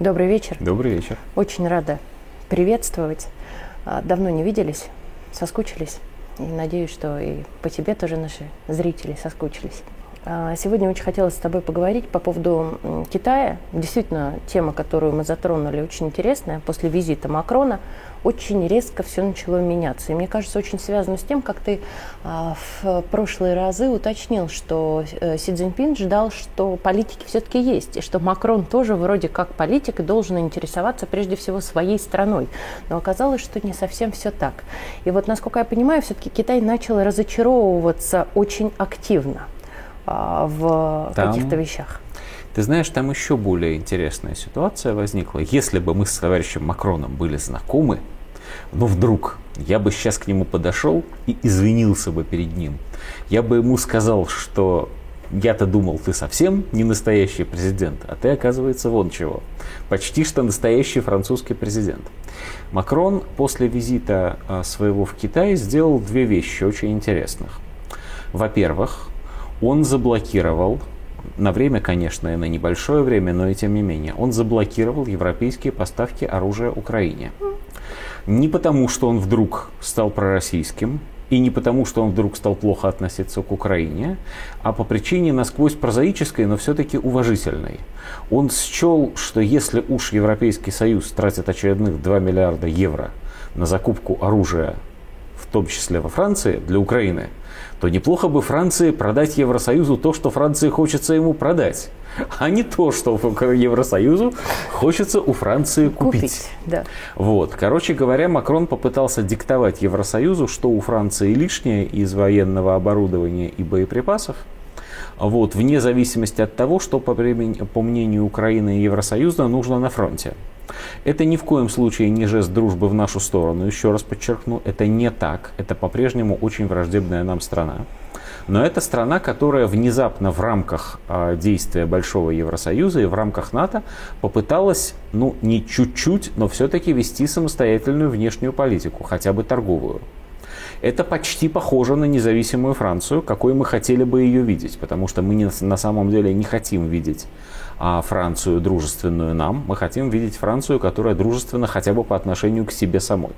Добрый вечер. Добрый вечер. Очень рада приветствовать. А, давно не виделись, соскучились. И надеюсь, что и по тебе тоже наши зрители соскучились. А, сегодня очень хотелось с тобой поговорить по поводу Китая. Действительно, тема, которую мы затронули, очень интересная. После визита Макрона очень резко все начало меняться. И мне кажется, очень связано с тем, как ты а, в прошлые разы уточнил, что э, Си Цзиньпин ждал, что политики все-таки есть, и что Макрон тоже вроде как политик и должен интересоваться прежде всего своей страной. Но оказалось, что не совсем все так. И вот, насколько я понимаю, все-таки Китай начал разочаровываться очень активно – в там, каких-то вещах. Ты знаешь, там еще более интересная ситуация возникла. Если бы мы с товарищем Макроном были знакомы, но вдруг я бы сейчас к нему подошел и извинился бы перед ним. Я бы ему сказал, что я-то думал, ты совсем не настоящий президент, а ты, оказывается, вон чего. Почти что настоящий французский президент. Макрон после визита а, своего в Китай сделал две вещи очень интересных. Во-первых, он заблокировал, на время, конечно, и на небольшое время, но и тем не менее, он заблокировал европейские поставки оружия Украине. Не потому, что он вдруг стал пророссийским, и не потому, что он вдруг стал плохо относиться к Украине, а по причине насквозь прозаической, но все-таки уважительной. Он счел, что если уж Европейский Союз тратит очередных 2 миллиарда евро на закупку оружия, в том числе во Франции, для Украины, то неплохо бы Франции продать Евросоюзу то, что Франции хочется ему продать, а не то, что Евросоюзу хочется у Франции купить. купить да. Вот. Короче говоря, Макрон попытался диктовать Евросоюзу, что у Франции лишнее из военного оборудования и боеприпасов, вот, вне зависимости от того, что, по, по мнению Украины и Евросоюза, нужно на фронте. Это ни в коем случае не жест дружбы в нашу сторону. Еще раз подчеркну, это не так. Это по-прежнему очень враждебная нам страна. Но это страна, которая внезапно в рамках э, действия Большого Евросоюза и в рамках НАТО попыталась, ну, не чуть-чуть, но все-таки вести самостоятельную внешнюю политику, хотя бы торговую. Это почти похоже на независимую Францию, какой мы хотели бы ее видеть, потому что мы не, на самом деле не хотим видеть а, Францию дружественную нам, мы хотим видеть Францию, которая дружественна хотя бы по отношению к себе самой.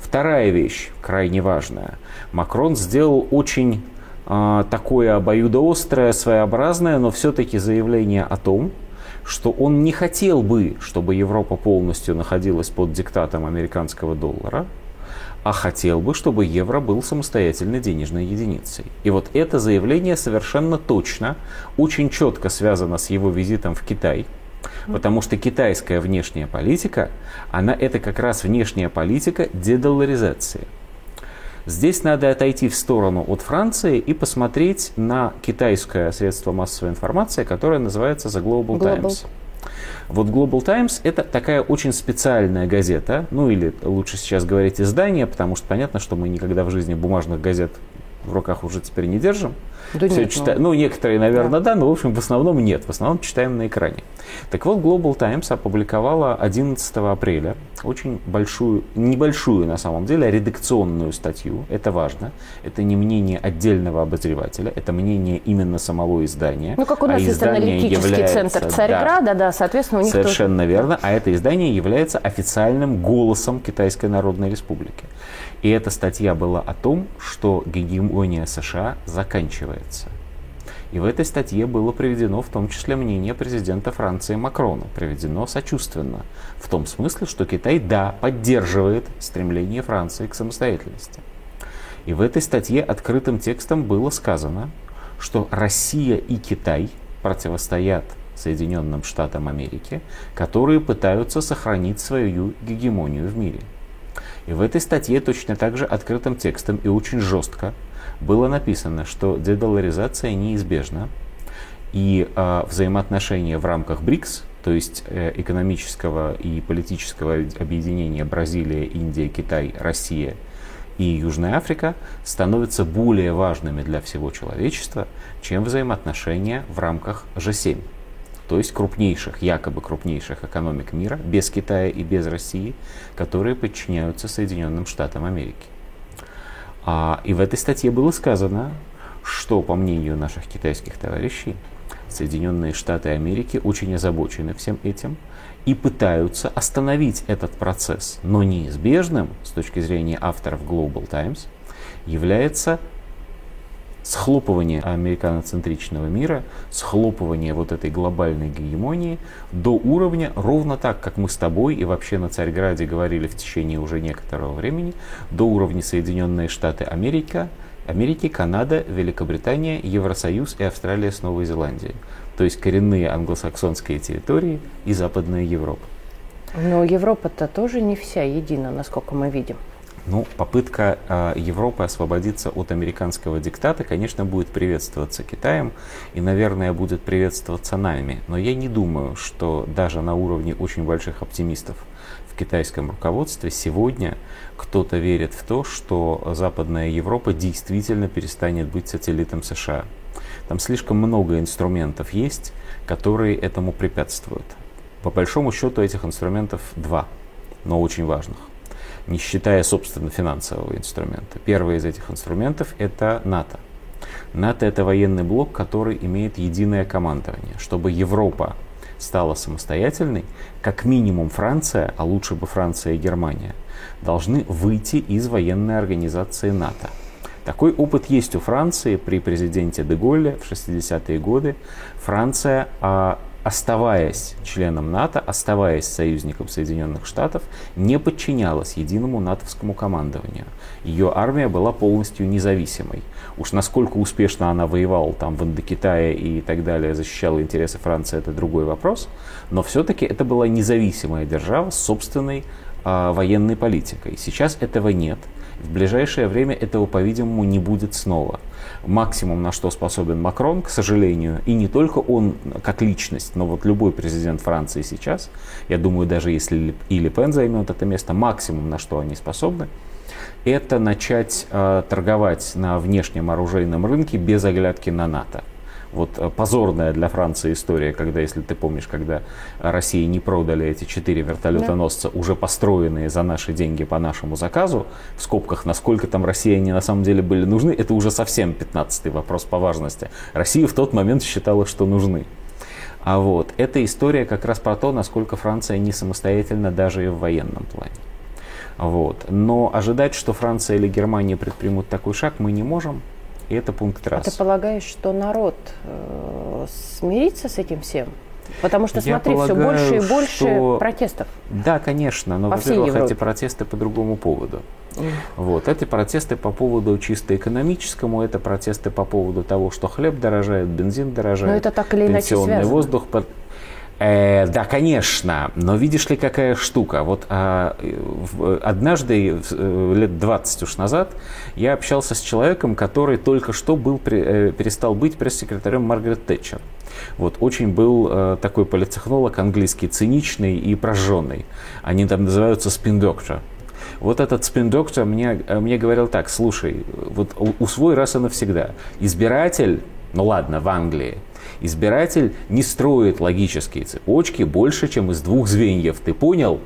Вторая вещь, крайне важная. Макрон сделал очень а, такое обоюдоострое, своеобразное, но все-таки заявление о том, что он не хотел бы, чтобы Европа полностью находилась под диктатом американского доллара, а хотел бы, чтобы евро был самостоятельной денежной единицей. И вот это заявление совершенно точно, очень четко связано с его визитом в Китай, потому что китайская внешняя политика, она это как раз внешняя политика дедоларизации. Здесь надо отойти в сторону от Франции и посмотреть на китайское средство массовой информации, которое называется The Global, Global. Times. Вот Global Times это такая очень специальная газета, ну или лучше сейчас говорить издание, потому что понятно, что мы никогда в жизни бумажных газет в руках уже теперь не держим. Да Все нет, ну... ну, некоторые, наверное, да. да, но, в общем, в основном нет. В основном читаем на экране. Так вот, Global Times опубликовала 11 апреля очень большую, небольшую на самом деле, редакционную статью. Это важно. Это не мнение отдельного обозревателя, это мнение именно самого издания. Ну, как у нас а есть аналитический является, центр Царьграда, да, да, соответственно, у них Совершенно тоже... верно. А это издание является официальным голосом Китайской Народной Республики. И эта статья была о том, что гегемония США заканчивается. И в этой статье было приведено в том числе мнение президента Франции Макрона, приведено сочувственно, в том смысле, что Китай, да, поддерживает стремление Франции к самостоятельности. И в этой статье открытым текстом было сказано, что Россия и Китай противостоят Соединенным Штатам Америки, которые пытаются сохранить свою гегемонию в мире – и в этой статье точно так же открытым текстом и очень жестко было написано, что дедоларизация неизбежна, и э, взаимоотношения в рамках БРИКС, то есть э, экономического и политического объединения Бразилия, Индия, Китай, Россия и Южная Африка, становятся более важными для всего человечества, чем взаимоотношения в рамках G7 то есть крупнейших, якобы крупнейших экономик мира, без Китая и без России, которые подчиняются Соединенным Штатам Америки. А, и в этой статье было сказано, что, по мнению наших китайских товарищей, Соединенные Штаты Америки очень озабочены всем этим и пытаются остановить этот процесс. Но неизбежным, с точки зрения авторов Global Times, является схлопывание американоцентричного мира, схлопывание вот этой глобальной гегемонии до уровня, ровно так, как мы с тобой и вообще на Царьграде говорили в течение уже некоторого времени, до уровня Соединенные Штаты Америка, Америки, Канада, Великобритания, Евросоюз и Австралия с Новой Зеландией. То есть коренные англосаксонские территории и Западная Европа. Но Европа-то тоже не вся едина, насколько мы видим. Ну, попытка э, Европы освободиться от американского диктата, конечно, будет приветствоваться Китаем и, наверное, будет приветствоваться нами. Но я не думаю, что даже на уровне очень больших оптимистов в китайском руководстве сегодня кто-то верит в то, что Западная Европа действительно перестанет быть сателлитом США. Там слишком много инструментов есть, которые этому препятствуют. По большому счету этих инструментов два, но очень важных не считая, собственно, финансового инструмента. Первый из этих инструментов – это НАТО. НАТО – это военный блок, который имеет единое командование. Чтобы Европа стала самостоятельной, как минимум Франция, а лучше бы Франция и Германия, должны выйти из военной организации НАТО. Такой опыт есть у Франции при президенте Деголле в 60-е годы. Франция а, оставаясь членом НАТО, оставаясь союзником Соединенных Штатов, не подчинялась единому натовскому командованию. Ее армия была полностью независимой. Уж насколько успешно она воевала там в Индокитае и так далее, защищала интересы Франции, это другой вопрос. Но все-таки это была независимая держава с собственной э, военной политикой. Сейчас этого нет. В ближайшее время этого, по-видимому, не будет снова. Максимум, на что способен Макрон, к сожалению, и не только он как личность, но вот любой президент Франции сейчас, я думаю, даже если и Ле Пен займет это место, максимум, на что они способны, это начать э, торговать на внешнем оружейном рынке без оглядки на НАТО вот э, позорная для Франции история, когда, если ты помнишь, когда России не продали эти четыре вертолетоносца, да. уже построенные за наши деньги по нашему заказу, в скобках, насколько там россияне на самом деле были нужны, это уже совсем пятнадцатый вопрос по важности. Россия в тот момент считала, что нужны. А вот эта история как раз про то, насколько Франция не самостоятельна даже и в военном плане. Вот. Но ожидать, что Франция или Германия предпримут такой шаг, мы не можем. И это пункт раз. А ты полагаешь, что народ э, смирится с этим всем? Потому что, смотри, Я все больше и больше что... протестов. Да, конечно, но, во-первых, эти протесты по другому поводу. Mm. Вот. Эти протесты по поводу чисто экономическому, это протесты по поводу того, что хлеб дорожает, бензин дорожает, но это так или иначе пенсионный связано. воздух. Э, да, конечно, но видишь ли, какая штука. Вот а, в, однажды, э, лет 20 уж назад, я общался с человеком, который только что был, э, перестал быть пресс-секретарем Маргарет Тэтчер. Вот, очень был э, такой политтехнолог английский, циничный и прожженный. Они там называются спин-доктор. Вот этот спин-доктор мне, э, мне говорил так, слушай, вот усвой раз и навсегда. Избиратель, ну ладно, в Англии, Избиратель не строит логические цепочки больше, чем из двух звеньев. Ты понял?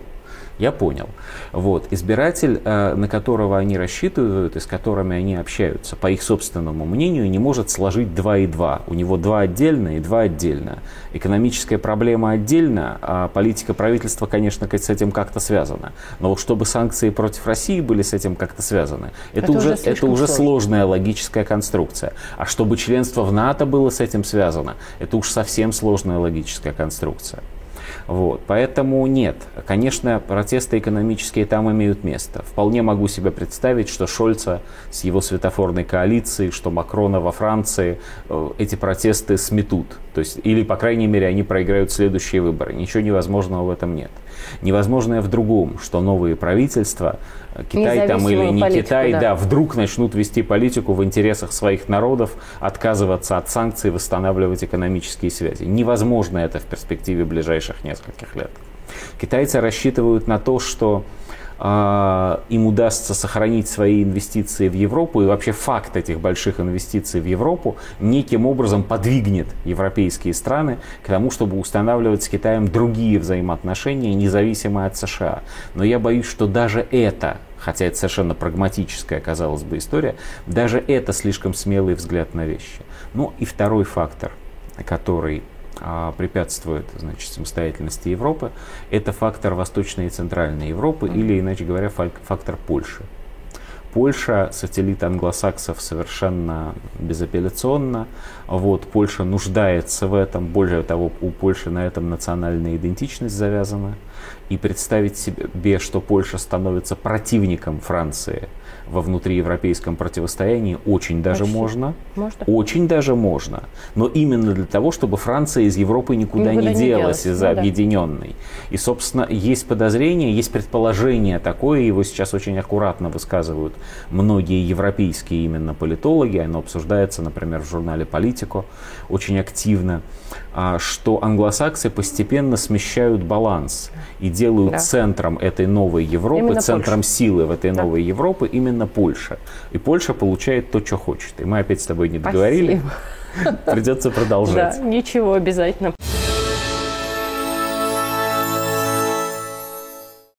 Я понял. Вот. Избиратель, э, на которого они рассчитывают и с которыми они общаются, по их собственному мнению, не может сложить 2 и 2. У него 2 отдельно и 2 отдельно. Экономическая проблема отдельно, а политика правительства, конечно, с этим как-то связана. Но чтобы санкции против России были с этим как-то связаны, это, это уже, это уже сложная логическая конструкция. А чтобы членство в НАТО было с этим связано, это уж совсем сложная логическая конструкция. Вот. Поэтому нет, конечно, протесты экономические там имеют место. Вполне могу себе представить, что Шольца с его светофорной коалицией, что Макрона во Франции э, эти протесты сметут. То есть, или, по крайней мере, они проиграют следующие выборы. Ничего невозможного в этом нет. Невозможное в другом, что новые правительства, э, Китай там или не политику, Китай, да. да, вдруг начнут вести политику в интересах своих народов, отказываться от санкций, восстанавливать экономические связи. Невозможно это в перспективе ближайших нескольких лет. Китайцы рассчитывают на то, что а, им удастся сохранить свои инвестиции в Европу, и вообще факт этих больших инвестиций в Европу неким образом подвигнет европейские страны к тому, чтобы устанавливать с Китаем другие взаимоотношения, независимо от США. Но я боюсь, что даже это хотя это совершенно прагматическая, казалось бы, история, даже это слишком смелый взгляд на вещи. Ну и второй фактор, который препятствует значит, самостоятельности Европы, это фактор Восточной и Центральной Европы, mm-hmm. или, иначе говоря, фактор Польши. Польша, сателлит англосаксов, совершенно безапелляционно. Вот, Польша нуждается в этом. Более того, у Польши на этом национальная идентичность завязана. И представить себе, что Польша становится противником Франции – во внутриевропейском противостоянии очень даже Почти. можно. Можно. Очень даже можно. Но именно для того, чтобы Франция из Европы никуда, никуда не, не делась из-за ну, объединенной. Да. И, собственно, есть подозрение, есть предположение такое, его сейчас очень аккуратно высказывают многие европейские именно политологи, оно обсуждается, например, в журнале «Политико» очень активно, что англосаксы постепенно смещают баланс и делают да. центром этой новой Европы, именно центром Польша. силы в этой да. новой Европы именно Польша. И Польша получает то, что хочет. И мы опять с тобой не договорили. Спасибо. Придется продолжать. Да, ничего, обязательно.